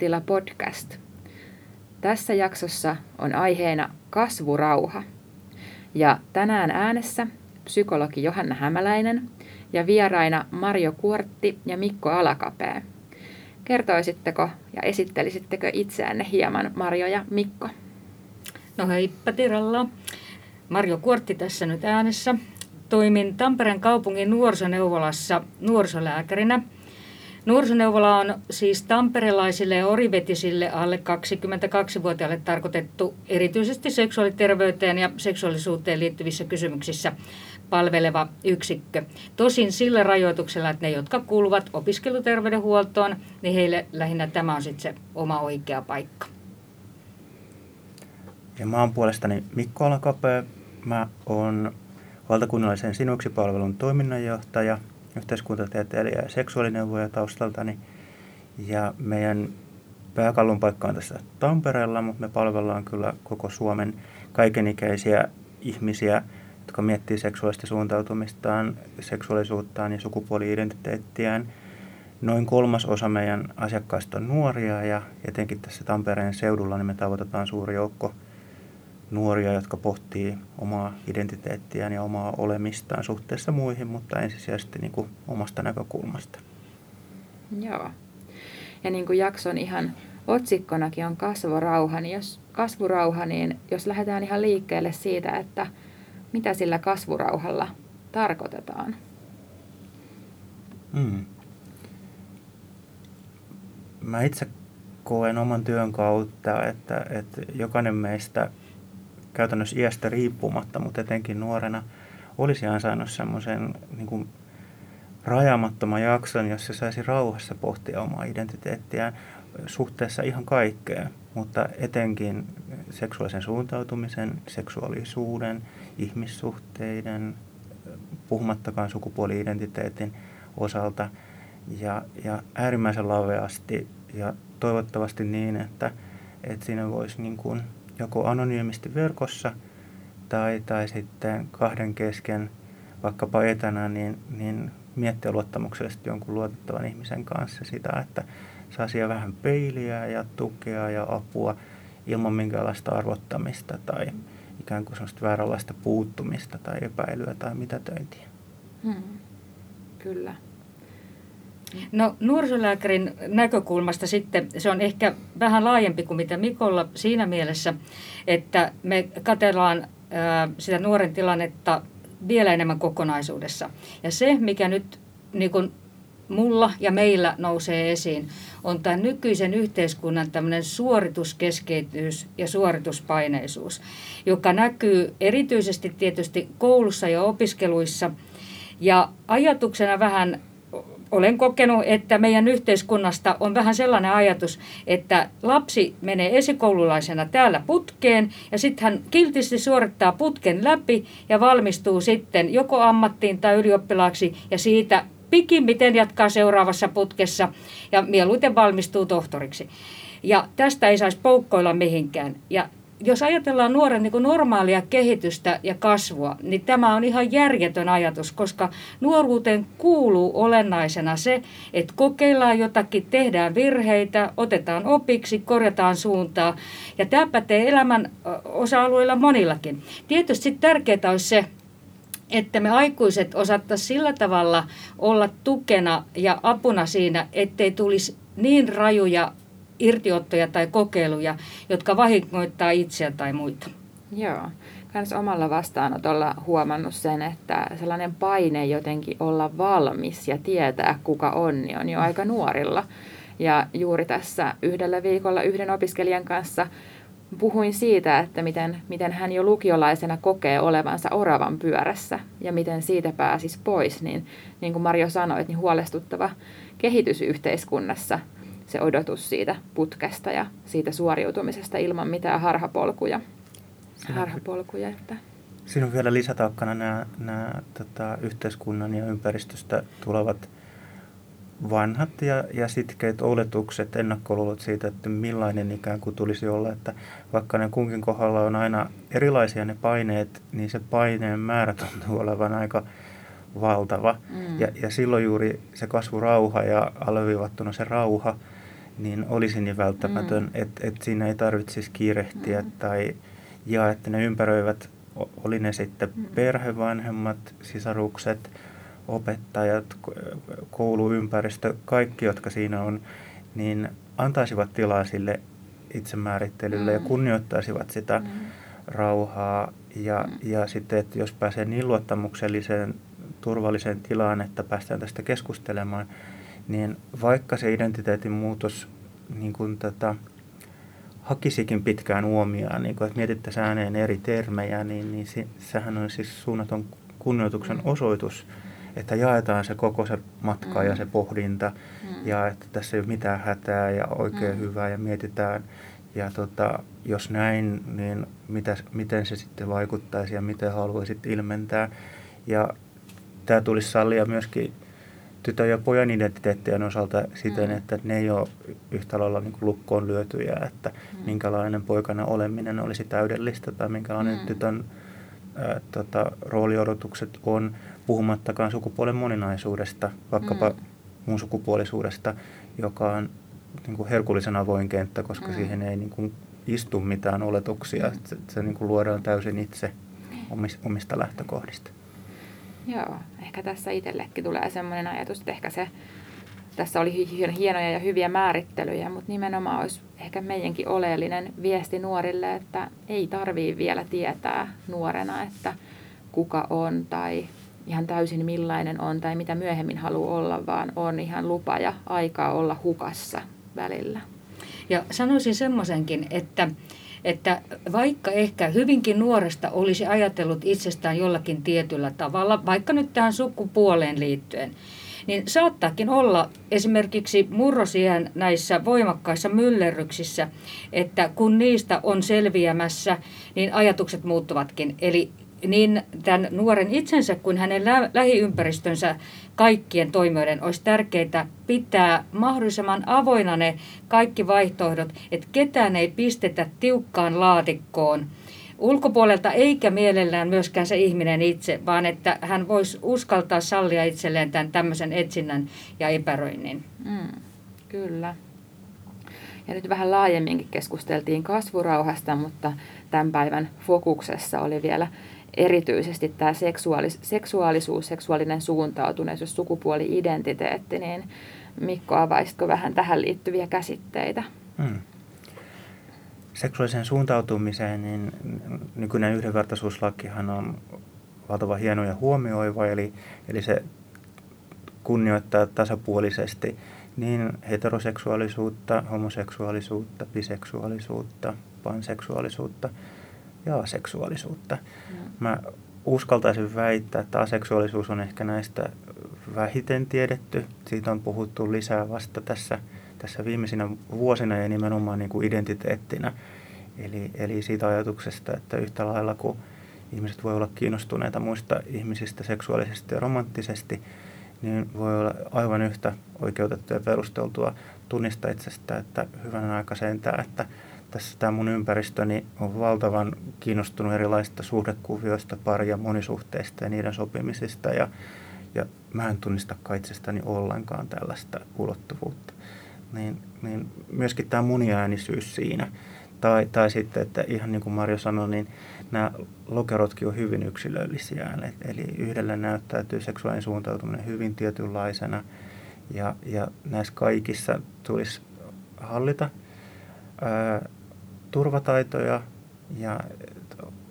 Mielentila podcast. Tässä jaksossa on aiheena kasvurauha. Ja tänään äänessä psykologi Johanna Hämäläinen ja vieraina Marjo Kuortti ja Mikko Alakapää. Kertoisitteko ja esittelisittekö itseänne hieman, Marjo ja Mikko? No heippa Tiralla. Marjo Kuortti tässä nyt äänessä. Toimin Tampereen kaupungin nuorisoneuvolassa nuorisolääkärinä. Nuorisoneuvola on siis tamperelaisille ja orivetisille alle 22-vuotiaille tarkoitettu erityisesti seksuaaliterveyteen ja seksuaalisuuteen liittyvissä kysymyksissä palveleva yksikkö. Tosin sillä rajoituksella, että ne, jotka kuuluvat opiskeluterveydenhuoltoon, niin heille lähinnä tämä on sitten se oma oikea paikka. Ja mä oon puolestani Mikko Alakapää. Mä oon valtakunnallisen sinuksipalvelun toiminnanjohtaja, yhteiskuntatieteilijä ja seksuaalineuvoja taustaltani. Ja meidän pääkallun paikka on tässä Tampereella, mutta me palvellaan kyllä koko Suomen kaikenikäisiä ihmisiä, jotka miettii seksuaalista suuntautumistaan, seksuaalisuuttaan ja sukupuoli-identiteettiään. Noin kolmas osa meidän asiakkaista on nuoria ja etenkin tässä Tampereen seudulla niin me tavoitetaan suuri joukko – nuoria, jotka pohtii omaa identiteettiään ja omaa olemistaan suhteessa muihin, mutta ensisijaisesti niin kuin omasta näkökulmasta. Joo. Ja niin kuin jakson ihan otsikkonakin on kasvurauha, niin jos, kasvurauha, niin jos lähdetään ihan liikkeelle siitä, että mitä sillä kasvurauhalla tarkoitetaan? Hmm. Mä itse koen oman työn kautta, että, että jokainen meistä käytännössä iästä riippumatta, mutta etenkin nuorena olisi ansainnut semmoisen niin kuin rajamattoman jakson, jossa saisi rauhassa pohtia omaa identiteettiään suhteessa ihan kaikkeen, mutta etenkin seksuaalisen suuntautumisen, seksuaalisuuden, ihmissuhteiden, puhumattakaan sukupuoli-identiteetin osalta. Ja, ja äärimmäisen laveasti ja toivottavasti niin, että, että siinä voisi niin kuin joko anonyymisti verkossa tai, tai sitten kahden kesken vaikkapa etänä, niin, niin miettiä luottamuksellisesti jonkun luotettavan ihmisen kanssa sitä, että saa siellä vähän peiliä ja tukea ja apua ilman minkäänlaista arvottamista tai ikään kuin sellaista vääränlaista puuttumista tai epäilyä tai mitätöintiä. Hmm. Kyllä. No nuorisolääkärin näkökulmasta sitten se on ehkä vähän laajempi kuin mitä Mikolla siinä mielessä, että me katellaan sitä nuoren tilannetta vielä enemmän kokonaisuudessa. Ja se, mikä nyt niin kuin mulla ja meillä nousee esiin, on tämä nykyisen yhteiskunnan tämmöinen suorituskeskeityys ja suorituspaineisuus, joka näkyy erityisesti tietysti koulussa ja opiskeluissa. Ja ajatuksena vähän olen kokenut, että meidän yhteiskunnasta on vähän sellainen ajatus, että lapsi menee esikoululaisena täällä putkeen ja sitten hän kiltisti suorittaa putken läpi ja valmistuu sitten joko ammattiin tai ylioppilaaksi ja siitä pikimmiten jatkaa seuraavassa putkessa ja mieluiten valmistuu tohtoriksi. Ja tästä ei saisi poukkoilla mihinkään. Ja jos ajatellaan nuoren niin normaalia kehitystä ja kasvua, niin tämä on ihan järjetön ajatus, koska nuoruuteen kuuluu olennaisena se, että kokeillaan jotakin, tehdään virheitä, otetaan opiksi, korjataan suuntaa. Ja tämä pätee elämän osa-alueilla monillakin. Tietysti tärkeää olisi se, että me aikuiset osattaisiin sillä tavalla olla tukena ja apuna siinä, ettei tulisi niin rajuja irtiottoja tai kokeiluja, jotka vahingoittaa itseä tai muita. Joo. Kans omalla vastaanotolla huomannut sen, että sellainen paine jotenkin olla valmis ja tietää kuka on, niin on jo aika nuorilla. Ja juuri tässä yhdellä viikolla yhden opiskelijan kanssa puhuin siitä, että miten, miten hän jo lukiolaisena kokee olevansa oravan pyörässä ja miten siitä pääsisi pois. Niin, niin kuin Marjo sanoi, niin huolestuttava kehitys yhteiskunnassa – se odotus siitä putkesta ja siitä suoriutumisesta ilman mitään harhapolkuja. Siinä, harhapolkuja että. Siinä on vielä lisätaakkana nämä, nämä tota, yhteiskunnan ja ympäristöstä tulevat vanhat ja, ja sitkeät oletukset, ennakkoluulot siitä, että millainen ikään kuin tulisi olla. Että vaikka ne kunkin kohdalla on aina erilaisia ne paineet, niin se paineen määrä tuntuu olevan aika valtava. Mm. Ja, ja silloin juuri se kasvurauha ja alleviivattuna se rauha – niin olisi niin välttämätön, mm. että et siinä ei tarvitsisi kiirehtiä mm. tai ja että ne ympäröivät, oli ne sitten mm. perhevanhemmat, sisarukset, opettajat, kouluympäristö, kaikki, jotka siinä on, niin antaisivat tilaa sille itsemäärittelylle mm. ja kunnioittaisivat sitä mm. rauhaa. Ja, mm. ja sitten, että jos pääsee niin luottamukselliseen, turvalliseen tilaan, että päästään tästä keskustelemaan, niin vaikka se identiteetin muutos niin kuin tätä, hakisikin pitkään uomiaan, niin kuin, että mietittäisiin ääneen eri termejä, niin, niin se, sehän on siis suunnaton kunnioituksen mm. osoitus, että jaetaan se koko se matka mm. ja se pohdinta mm. ja että tässä ei ole mitään hätää ja oikein mm. hyvää ja mietitään. Ja tota, jos näin, niin mitä, miten se sitten vaikuttaisi ja miten haluaisit ilmentää. Ja tämä tulisi sallia myöskin tytön ja pojan identiteettien osalta siten, mm. että ne ei ole yhtä lailla niin kuin lukkoon lyötyjä, että mm. minkälainen poikana oleminen olisi täydellistä tai minkälainen mm. tytön ää, tota, rooliodotukset on, puhumattakaan sukupuolen moninaisuudesta, vaikkapa mm. muun sukupuolisuudesta, joka on niin kuin herkullisen avoin kenttä, koska mm. siihen ei niin kuin istu mitään oletuksia. Mm. Se, se niin kuin luodaan täysin itse omista lähtökohdista. Joo, ehkä tässä itsellekin tulee sellainen ajatus, että ehkä se, tässä oli hienoja ja hyviä määrittelyjä, mutta nimenomaan olisi ehkä meidänkin oleellinen viesti nuorille, että ei tarvii vielä tietää nuorena, että kuka on tai ihan täysin millainen on tai mitä myöhemmin haluaa olla, vaan on ihan lupa ja aikaa olla hukassa välillä. Ja sanoisin semmoisenkin, että että vaikka ehkä hyvinkin nuoresta olisi ajatellut itsestään jollakin tietyllä tavalla, vaikka nyt tähän sukupuoleen liittyen, niin saattaakin olla esimerkiksi murrosien näissä voimakkaissa myllerryksissä, että kun niistä on selviämässä, niin ajatukset muuttuvatkin. Eli niin tämän nuoren itsensä kuin hänen lä- lähiympäristönsä kaikkien toimijoiden olisi tärkeää pitää mahdollisimman avoina ne kaikki vaihtoehdot, että ketään ei pistetä tiukkaan laatikkoon ulkopuolelta eikä mielellään myöskään se ihminen itse, vaan että hän voisi uskaltaa sallia itselleen tämän tämmöisen etsinnän ja epäröinnin. Mm, kyllä. Ja nyt vähän laajemminkin keskusteltiin kasvurauhasta, mutta tämän päivän fokuksessa oli vielä erityisesti tämä seksuaalis- seksuaalisuus, seksuaalinen suuntautuneisuus, sukupuoli-identiteetti, niin Mikko, avaisitko vähän tähän liittyviä käsitteitä? Hmm. Seksuaaliseen suuntautumiseen, niin nykyinen yhdenvertaisuuslakihan on valtava hieno ja huomioiva, eli, eli se kunnioittaa tasapuolisesti niin heteroseksuaalisuutta, homoseksuaalisuutta, biseksuaalisuutta, panseksuaalisuutta – ja aseksuaalisuutta. Mm. Mä uskaltaisin väittää, että aseksuaalisuus on ehkä näistä vähiten tiedetty. Siitä on puhuttu lisää vasta tässä, tässä viimeisinä vuosina ja nimenomaan niin kuin identiteettinä. Eli, eli siitä ajatuksesta, että yhtä lailla kuin ihmiset voi olla kiinnostuneita muista ihmisistä seksuaalisesti ja romanttisesti, niin voi olla aivan yhtä oikeutettua ja perusteltua tunnistaa itsestä, että hyvän aika sentään, että tässä tämä mun ympäristöni on valtavan kiinnostunut erilaisista suhdekuvioista, paria monisuhteista ja niiden sopimisista ja, ja mä en tunnista itsestäni ollenkaan tällaista ulottuvuutta. Niin, niin myöskin tämä muniäänisyys siinä. Tai, tai sitten, että ihan niin kuin Marjo sanoi, niin nämä lokerotkin on hyvin yksilöllisiä. Eli yhdelle näyttäytyy seksuaalinen suuntautuminen hyvin tietynlaisena ja, ja näissä kaikissa tulisi hallita turvataitoja ja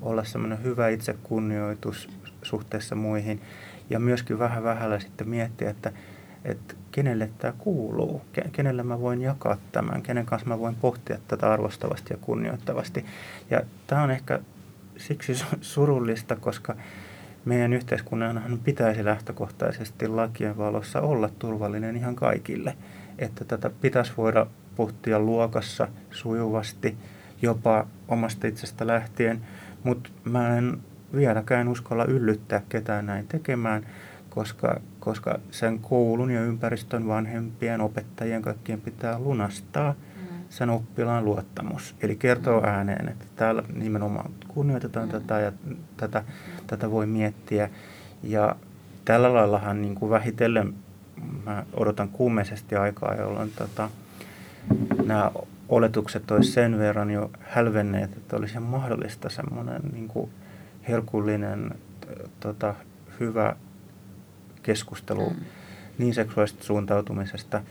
olla semmoinen hyvä itsekunnioitus suhteessa muihin. Ja myöskin vähän vähällä sitten miettiä, että, että kenelle tämä kuuluu, kenelle mä voin jakaa tämän, kenen kanssa mä voin pohtia tätä arvostavasti ja kunnioittavasti. Ja tämä on ehkä siksi surullista, koska meidän yhteiskunnan pitäisi lähtökohtaisesti lakien valossa olla turvallinen ihan kaikille. Että tätä pitäisi voida pohtia luokassa sujuvasti – jopa omasta itsestä lähtien, mutta mä en vieläkään uskalla yllyttää ketään näin tekemään, koska, koska sen koulun ja ympäristön vanhempien, opettajien kaikkien pitää lunastaa mm. sen oppilaan luottamus. Eli kertoo mm. ääneen, että täällä nimenomaan kunnioitetaan mm. tätä ja tätä, mm. tätä voi miettiä. Ja tällä laillahan niin kuin vähitellen mä odotan kuumeisesti aikaa, jolloin tota, nämä oletukset olisi sen verran jo hälvenneet, että olisi mahdollista semmoinen niin kuin herkullinen, tota, hyvä keskustelu mm. niin seksuaalisesta suuntautumisesta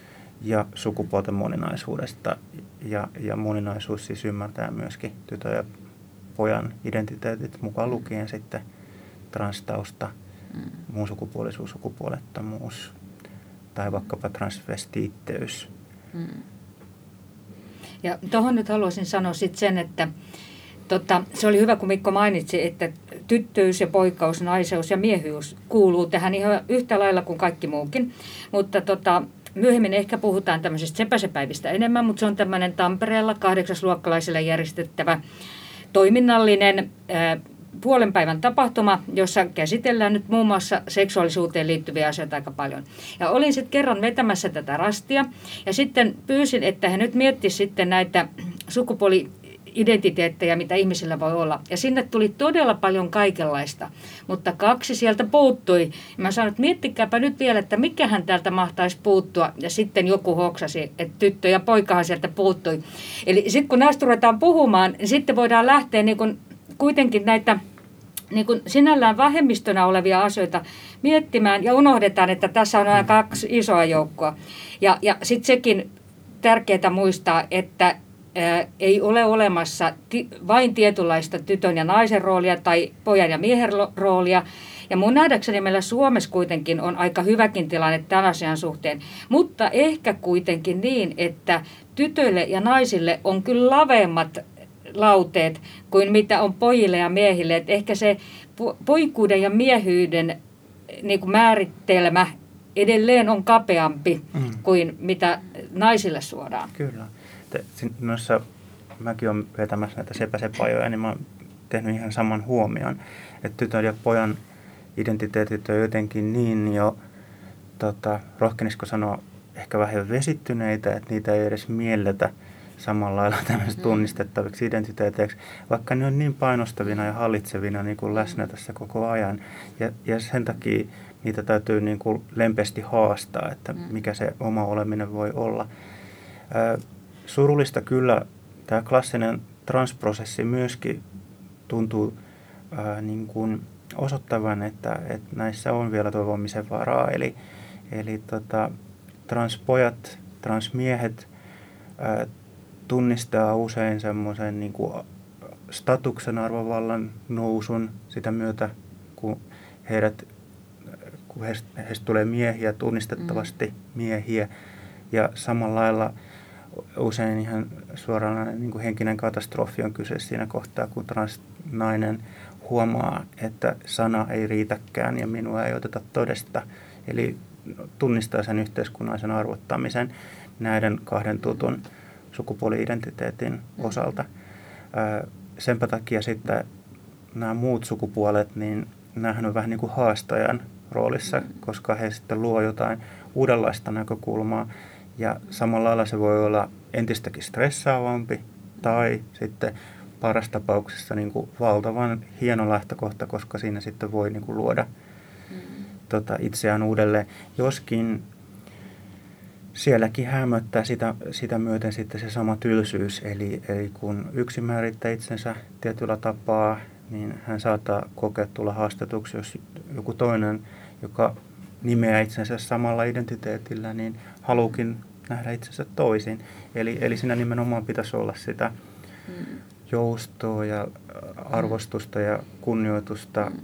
ja sukupuolten moninaisuudesta. Ja, ja moninaisuus siis ymmärtää myöskin tytön ja pojan identiteetit mukaan lukien sitten transtausta, mm. muun sukupuolisuus, sukupuolettomuus tai vaikkapa transvestiitteys. Mm. Ja tuohon nyt haluaisin sanoa sitten sen, että tota, se oli hyvä, kun Mikko mainitsi, että tyttöys ja poikkaus, naiseus ja miehyys kuuluu tähän ihan yhtä lailla kuin kaikki muukin. Mutta tota, myöhemmin ehkä puhutaan tämmöisestä sepäsepäivistä enemmän, mutta se on tämmöinen Tampereella kahdeksasluokkalaisille järjestettävä toiminnallinen ää, puolen päivän tapahtuma, jossa käsitellään nyt muun muassa seksuaalisuuteen liittyviä asioita aika paljon. Ja olin sitten kerran vetämässä tätä rastia ja sitten pyysin, että he nyt miettisivät sitten näitä sukupuoli identiteettejä, mitä ihmisillä voi olla. Ja sinne tuli todella paljon kaikenlaista, mutta kaksi sieltä puuttui. Mä sanoin, että miettikääpä nyt vielä, että mikähän täältä mahtaisi puuttua. Ja sitten joku hoksasi, että tyttö ja poikahan sieltä puuttui. Eli sitten kun näistä ruvetaan puhumaan, niin sitten voidaan lähteä niin kun kuitenkin näitä niin kuin sinällään vähemmistönä olevia asioita miettimään ja unohdetaan, että tässä on nämä kaksi isoa joukkoa. Ja, ja sitten sekin tärkeää muistaa, että ei ole olemassa vain tietynlaista tytön ja naisen roolia tai pojan ja miehen roolia. Ja mun nähdäkseni meillä Suomessa kuitenkin on aika hyväkin tilanne tämän asian suhteen. Mutta ehkä kuitenkin niin, että tytöille ja naisille on kyllä laveammat lauteet kuin mitä on pojille ja miehille. Et ehkä se poikuuden ja miehyyden niin kuin määritelmä edelleen on kapeampi mm. kuin mitä naisille suodaan. Kyllä. Noissa mäkin olen vetämässä näitä sepäsepajoja, niin mä oon tehnyt ihan saman huomion, että tytön ja pojan identiteetit on jotenkin niin jo, tota, rohkenisiko sanoa, ehkä vähän vesittyneitä, että niitä ei edes mielletä samalla lailla tämmöistä mm. tunnistettaviksi identiteeteiksi, vaikka ne on niin painostavina ja hallitsevina niin kuin läsnä tässä koko ajan. Ja, ja sen takia niitä täytyy niin kuin lempeästi haastaa, että mm. mikä se oma oleminen voi olla. Surullista kyllä tämä klassinen transprosessi myöskin tuntuu ää, niin kuin osoittavan, että, että näissä on vielä toivomisen varaa. Eli, eli tota, transpojat, transmiehet tunnistaa usein semmoisen niin kuin statuksen arvovallan nousun sitä myötä, kun heidät kun heistä, heistä tulee miehiä, tunnistettavasti mm. miehiä. Ja samalla lailla usein ihan suoraan niin kuin henkinen katastrofi on kyse siinä kohtaa, kun transnainen huomaa, että sana ei riitäkään ja minua ei oteta todesta. Eli tunnistaa sen yhteiskunnallisen arvottamisen näiden kahden tutun sukupuoli-identiteetin mm. osalta. Senpä takia sitten nämä muut sukupuolet, niin nämähän on vähän niin kuin haastajan roolissa, mm. koska he sitten luo jotain uudenlaista näkökulmaa ja samalla lailla se voi olla entistäkin stressaavampi tai sitten paras tapauksessa niin kuin valtavan hieno lähtökohta, koska siinä sitten voi niin kuin luoda mm. tota, itseään uudelleen. Joskin sielläkin hämöttää sitä, sitä myöten sitten se sama tylsyys, eli, eli kun yksi määrittää itsensä tietyllä tapaa, niin hän saattaa kokea tulla haastetuksi, jos joku toinen, joka nimeää itsensä samalla identiteetillä, niin haluukin nähdä itsensä toisin. Eli, eli siinä nimenomaan pitäisi olla sitä mm. joustoa ja arvostusta ja kunnioitusta mm.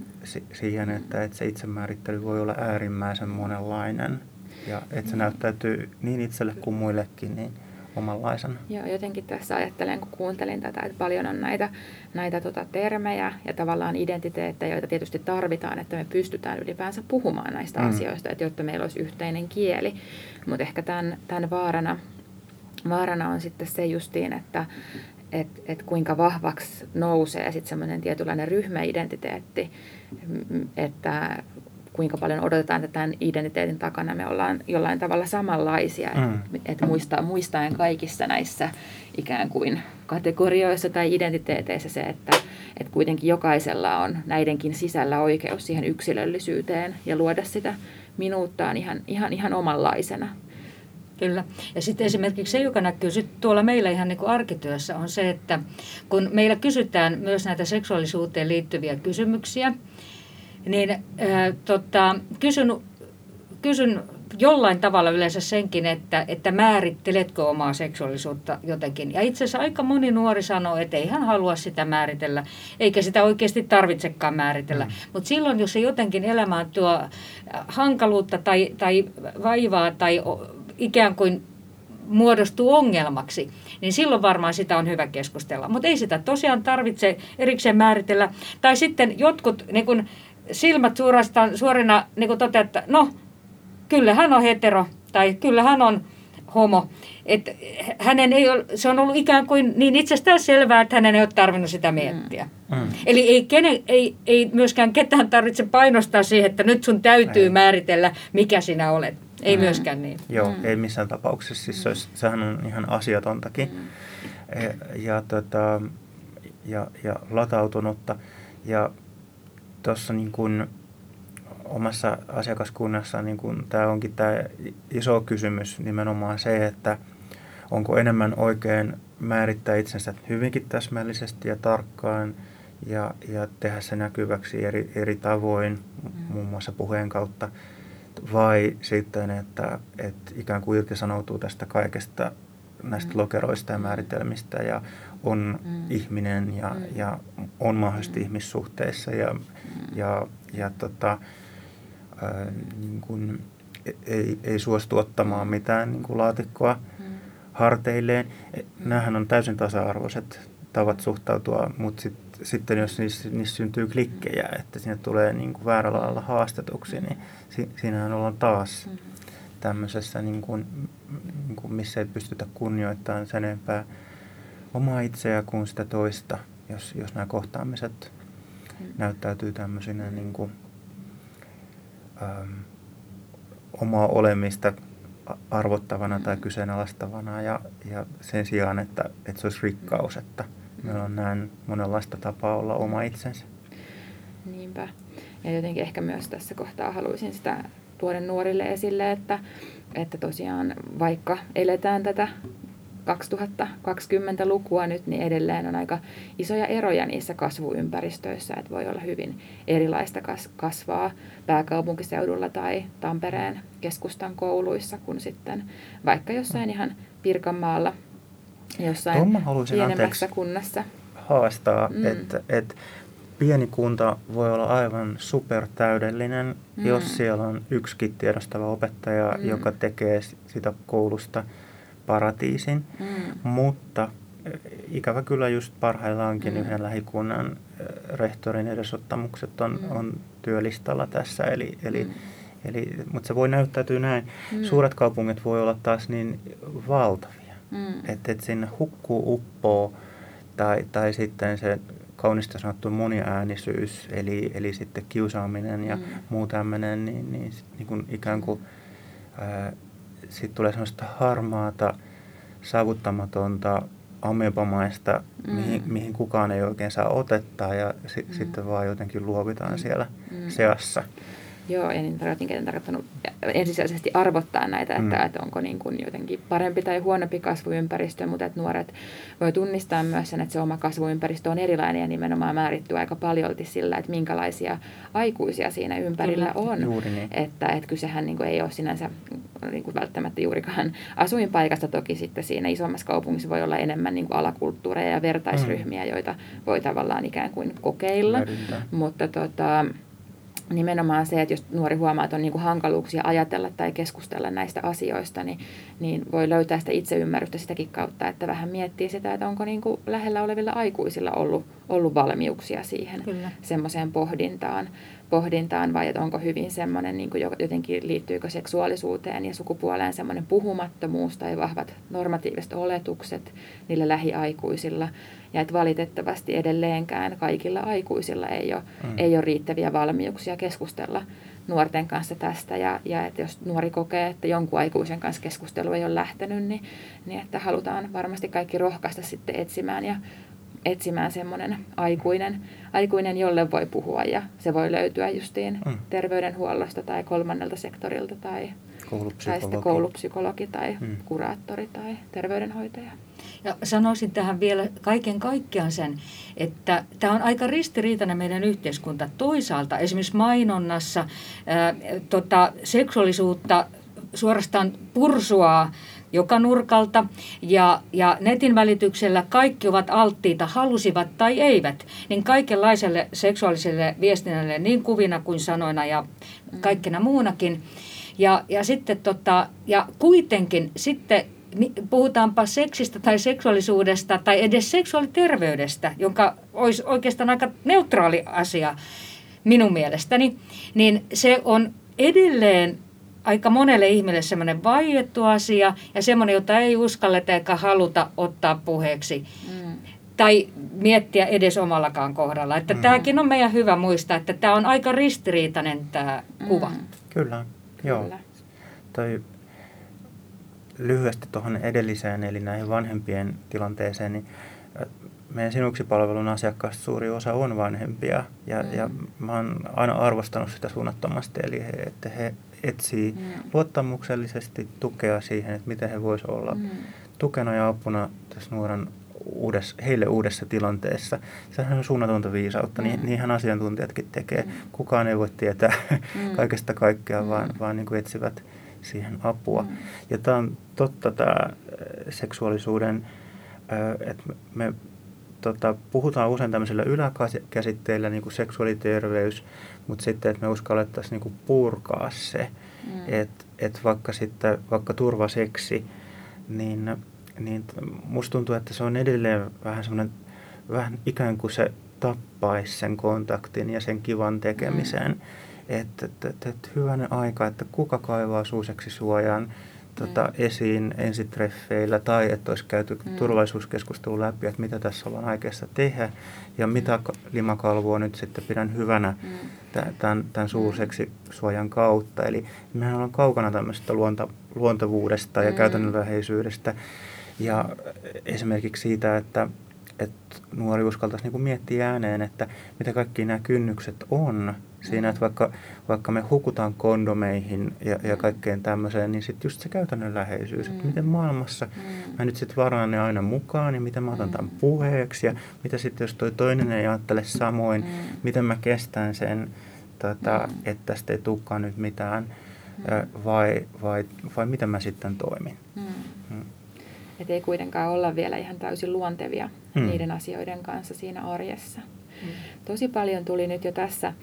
siihen, että, että se itsemäärittely voi olla äärimmäisen monenlainen. Ja että se näyttäytyy niin itselle kuin muillekin niin omanlaisena. Joo, jotenkin tässä ajattelen, kun kuuntelin tätä, että paljon on näitä, näitä tota termejä ja tavallaan identiteettejä, joita tietysti tarvitaan, että me pystytään ylipäänsä puhumaan näistä mm. asioista, että jotta meillä olisi yhteinen kieli. Mutta ehkä tämän, tämän vaarana, vaarana on sitten se justiin, että et, et kuinka vahvaksi nousee sitten semmoinen tietynlainen ryhmäidentiteetti, että kuinka paljon odotetaan, että tämän identiteetin takana me ollaan jollain tavalla samanlaisia. Mm. Että muistaa, muistaen kaikissa näissä ikään kuin kategorioissa tai identiteeteissä se, että, että kuitenkin jokaisella on näidenkin sisällä oikeus siihen yksilöllisyyteen ja luoda sitä minuuttaan ihan, ihan, ihan omanlaisena. Kyllä. Ja sitten esimerkiksi se, joka näkyy sit tuolla meillä ihan niin kuin arkityössä, on se, että kun meillä kysytään myös näitä seksuaalisuuteen liittyviä kysymyksiä, niin äh, tota, kysyn, kysyn jollain tavalla yleensä senkin, että, että määritteletkö omaa seksuaalisuutta jotenkin. Ja itse asiassa aika moni nuori sanoo, että ei hän halua sitä määritellä, eikä sitä oikeasti tarvitsekaan määritellä. Mm. Mutta silloin, jos se jotenkin elämään tuo hankaluutta tai, tai vaivaa tai ikään kuin muodostuu ongelmaksi, niin silloin varmaan sitä on hyvä keskustella. Mutta ei sitä tosiaan tarvitse erikseen määritellä. Tai sitten jotkut niin kun silmät suorastaan, suorina niin kun toteaa, että no, kyllä hän on hetero tai kyllä hän on homo. Et hänen ei ole, se on ollut ikään kuin niin itsestään selvää, että hänen ei ole tarvinnut sitä miettiä. Mm. Mm. Eli ei, kene, ei, ei myöskään ketään tarvitse painostaa siihen, että nyt sun täytyy ei. määritellä, mikä sinä olet. Ei mm. myöskään niin. Joo, mm. ei missään tapauksessa. Siis se olisi, sehän on ihan asiatontakin mm. E, ja, tota, ja, ja latautunutta. Ja tuossa niin kuin omassa asiakaskunnassa niin kuin tämä onkin tämä iso kysymys nimenomaan se, että onko enemmän oikein määrittää itsensä hyvinkin täsmällisesti ja tarkkaan ja, ja tehdä se näkyväksi eri, eri tavoin, mm. muun muassa puheen kautta – vai sitten, että, että ikään kuin irtisanoutuu tästä kaikesta näistä mm. lokeroista ja määritelmistä ja on mm. ihminen ja, mm. ja on mahdollisesti mm. ihmissuhteissa ja, mm. ja, ja tota, ää, niin kuin, e, ei, ei suostu ottamaan mitään niin kuin laatikkoa mm. harteilleen. E, nämähän on täysin tasa-arvoiset tavat suhtautua, mutta sit, sitten jos niissä, niissä syntyy klikkejä, että sinne tulee niin kuin väärällä lailla haastetuksi, niin si, siinähän ollaan taas mm-hmm. tämmöisessä, niin kuin, niin kuin missä ei pystytä kunnioittamaan sen enempää omaa itseä kuin sitä toista, jos, jos nämä kohtaamiset mm. näyttäytyy tämmöisinä niin kuin, äm, omaa olemista arvottavana tai mm. kyseenalaistavana ja, ja sen sijaan, että, että se olisi rikkaus, että Meillä on näin monenlaista tapaa olla oma itsensä. Niinpä. Ja jotenkin ehkä myös tässä kohtaa haluaisin sitä tuoda nuorille esille, että, että tosiaan vaikka eletään tätä 2020-lukua nyt, niin edelleen on aika isoja eroja niissä kasvuympäristöissä, että voi olla hyvin erilaista kasvaa pääkaupunkiseudulla tai Tampereen keskustan kouluissa kuin sitten vaikka jossain ihan Pirkanmaalla jossain pienemmässä kunnassa. haastaa, mm. että, että pieni kunta voi olla aivan supertäydellinen, mm. jos siellä on yksikin tiedostava opettaja, mm. joka tekee sitä koulusta paratiisin. Mm. Mutta e, ikävä kyllä just parhaillaankin mm. yhden lähikunnan e, rehtorin edesottamukset on, mm. on työlistalla tässä. Eli, eli, mm. eli, mutta se voi näyttäytyä näin. Mm. Suuret kaupungit voi olla taas niin valtavia Mm. Että et sinne hukkuu uppoo tai, tai sitten se kaunista sanottu moniäänisyys, eli, eli sitten kiusaaminen ja mm. muu tämmöinen, niin, niin, niin kuin ikään kuin sitten tulee sellaista harmaata, saavuttamatonta, amebamaista, mm. mihin, mihin kukaan ei oikein saa otetta ja si, mm. sitten vaan jotenkin luovitaan mm. siellä mm. seassa. Joo, ja niin tarkoitin, en tarkoittanut ensisijaisesti arvottaa näitä, että, mm. että onko niin kuin jotenkin parempi tai huonompi kasvuympäristö, mutta että nuoret voi tunnistaa myös sen, että se oma kasvuympäristö on erilainen ja nimenomaan määrittyy aika paljolti sillä, että minkälaisia aikuisia siinä ympärillä on. Juuri niin. Että, että kysehän niin kuin ei ole sinänsä niin kuin välttämättä juurikaan asuinpaikasta, toki sitten siinä isommassa kaupungissa voi olla enemmän niin kuin alakulttuureja ja vertaisryhmiä, mm. joita voi tavallaan ikään kuin kokeilla, mutta tota, nimenomaan se, että jos nuori huomaa, että on niin kuin hankaluuksia ajatella tai keskustella näistä asioista, niin, niin voi löytää sitä itseymmärrystä sitäkin kautta, että vähän miettii sitä, että onko niin kuin lähellä olevilla aikuisilla ollut, ollut valmiuksia siihen semmoiseen pohdintaan, pohdintaan vai että onko hyvin semmoinen, niin kuin jotenkin liittyykö seksuaalisuuteen ja sukupuoleen semmoinen puhumattomuus tai vahvat normatiiviset oletukset niillä lähiaikuisilla – ja että valitettavasti edelleenkään kaikilla aikuisilla ei ole, mm. ei ole riittäviä valmiuksia keskustella nuorten kanssa tästä. Ja, ja että jos nuori kokee, että jonkun aikuisen kanssa keskustelu ei ole lähtenyt, niin, niin että halutaan varmasti kaikki rohkaista sitten etsimään ja etsimään semmoinen aikuinen, aikuinen, jolle voi puhua ja se voi löytyä justiin mm. terveydenhuollosta tai kolmannelta sektorilta tai koulupsykologi. tai sitten koulupsykologi tai mm. kuraattori tai terveydenhoitaja. Ja sanoisin tähän vielä kaiken kaikkiaan sen, että tämä on aika ristiriitainen meidän yhteiskunta. Toisaalta esimerkiksi mainonnassa ää, tota, seksuaalisuutta suorastaan pursuaa joka nurkalta ja, ja netin välityksellä kaikki ovat alttiita, halusivat tai eivät, niin kaikenlaiselle seksuaaliselle viestinnälle niin kuvina kuin sanoina ja kaikkena muunakin. Ja, ja sitten tota, ja kuitenkin sitten puhutaanpa seksistä tai seksuaalisuudesta tai edes seksuaaliterveydestä, jonka olisi oikeastaan aika neutraali asia minun mielestäni, niin se on edelleen aika monelle ihmiselle semmoinen vaiettu asia ja semmoinen, jota ei uskalleta eikä haluta ottaa puheeksi. Mm. Tai miettiä edes omallakaan kohdalla. Että mm. tämäkin on meidän hyvä muistaa, että tämä on aika ristiriitainen tämä mm. kuva. Kyllä, joo. Kyllä. Toi lyhyesti tuohon edelliseen, eli näihin vanhempien tilanteeseen, niin meidän Sinuksi-palvelun asiakkaista suuri osa on vanhempia ja, mm. ja mä oon aina arvostanut sitä suunnattomasti, eli he, että he etsii mm. luottamuksellisesti tukea siihen, että miten he voisivat olla mm. tukena ja apuna tässä nuoren uudessa, heille uudessa tilanteessa. Sehän on suunnatonta viisautta, niin mm. niin, niinhän asiantuntijatkin tekee. Mm. Kukaan ei voi tietää mm. kaikesta kaikkea, mm. vaan, vaan niin kuin etsivät siihen apua. Mm. Ja tämä on totta tämä seksuaalisuuden, että me tota, puhutaan usein tämmöisellä yläkäsitteillä, niin kuin seksuaaliterveys, mutta sitten, että me uskallettaisiin niin kuin purkaa se, mm. että et vaikka sitten, vaikka turvaseksi, niin, niin musta tuntuu, että se on edelleen vähän semmoinen, vähän ikään kuin se tappaisi sen kontaktin ja sen kivan tekemisen. Mm. Että et, et, et hyvänen aika, että kuka kaivaa suuseksi suojaan, tota, mm. esiin ensitreffeillä tai että olisi käyty mm. turvallisuuskeskustelu läpi, että mitä tässä ollaan aikeissa tehdä ja mitä limakalvoa nyt sitten pidän hyvänä mm. tämän, tämän suuseksi suojan kautta. Eli mehän ollaan kaukana tämmöisestä luonta, luontavuudesta ja mm. käytännönläheisyydestä ja esimerkiksi siitä, että että nuori uskaltaisi niin miettiä ääneen, että mitä kaikki nämä kynnykset on siinä, että vaikka, vaikka me hukutaan kondomeihin ja, ja kaikkeen tämmöiseen, niin sitten just se käytännönläheisyys, mm. että miten maailmassa mm. mä nyt sitten varaan ne aina mukaan ja miten mä otan tämän mm. puheeksi ja mitä sitten jos toi toinen ei ajattele samoin, mm. miten mä kestän sen, tota, mm. että tästä ei tulekaan nyt mitään mm. vai, vai, vai miten mä sitten toimin. Mm. Mm. Että ei kuitenkaan olla vielä ihan täysin luontevia mm. niiden asioiden kanssa siinä arjessa. Mm. Tosi paljon tuli nyt jo tässä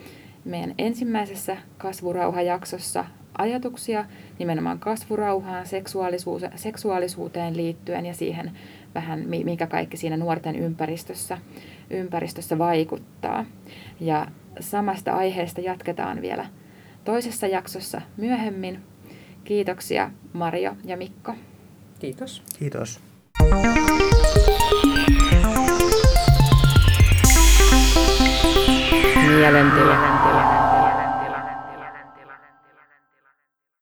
meidän ensimmäisessä kasvurauhajaksossa ajatuksia nimenomaan kasvurauhaan, seksuaalisuuteen liittyen ja siihen vähän, mikä kaikki siinä nuorten ympäristössä, ympäristössä vaikuttaa. Ja samasta aiheesta jatketaan vielä toisessa jaksossa myöhemmin. Kiitoksia Mario ja Mikko. Kiitos. Kiitos. mía la entera.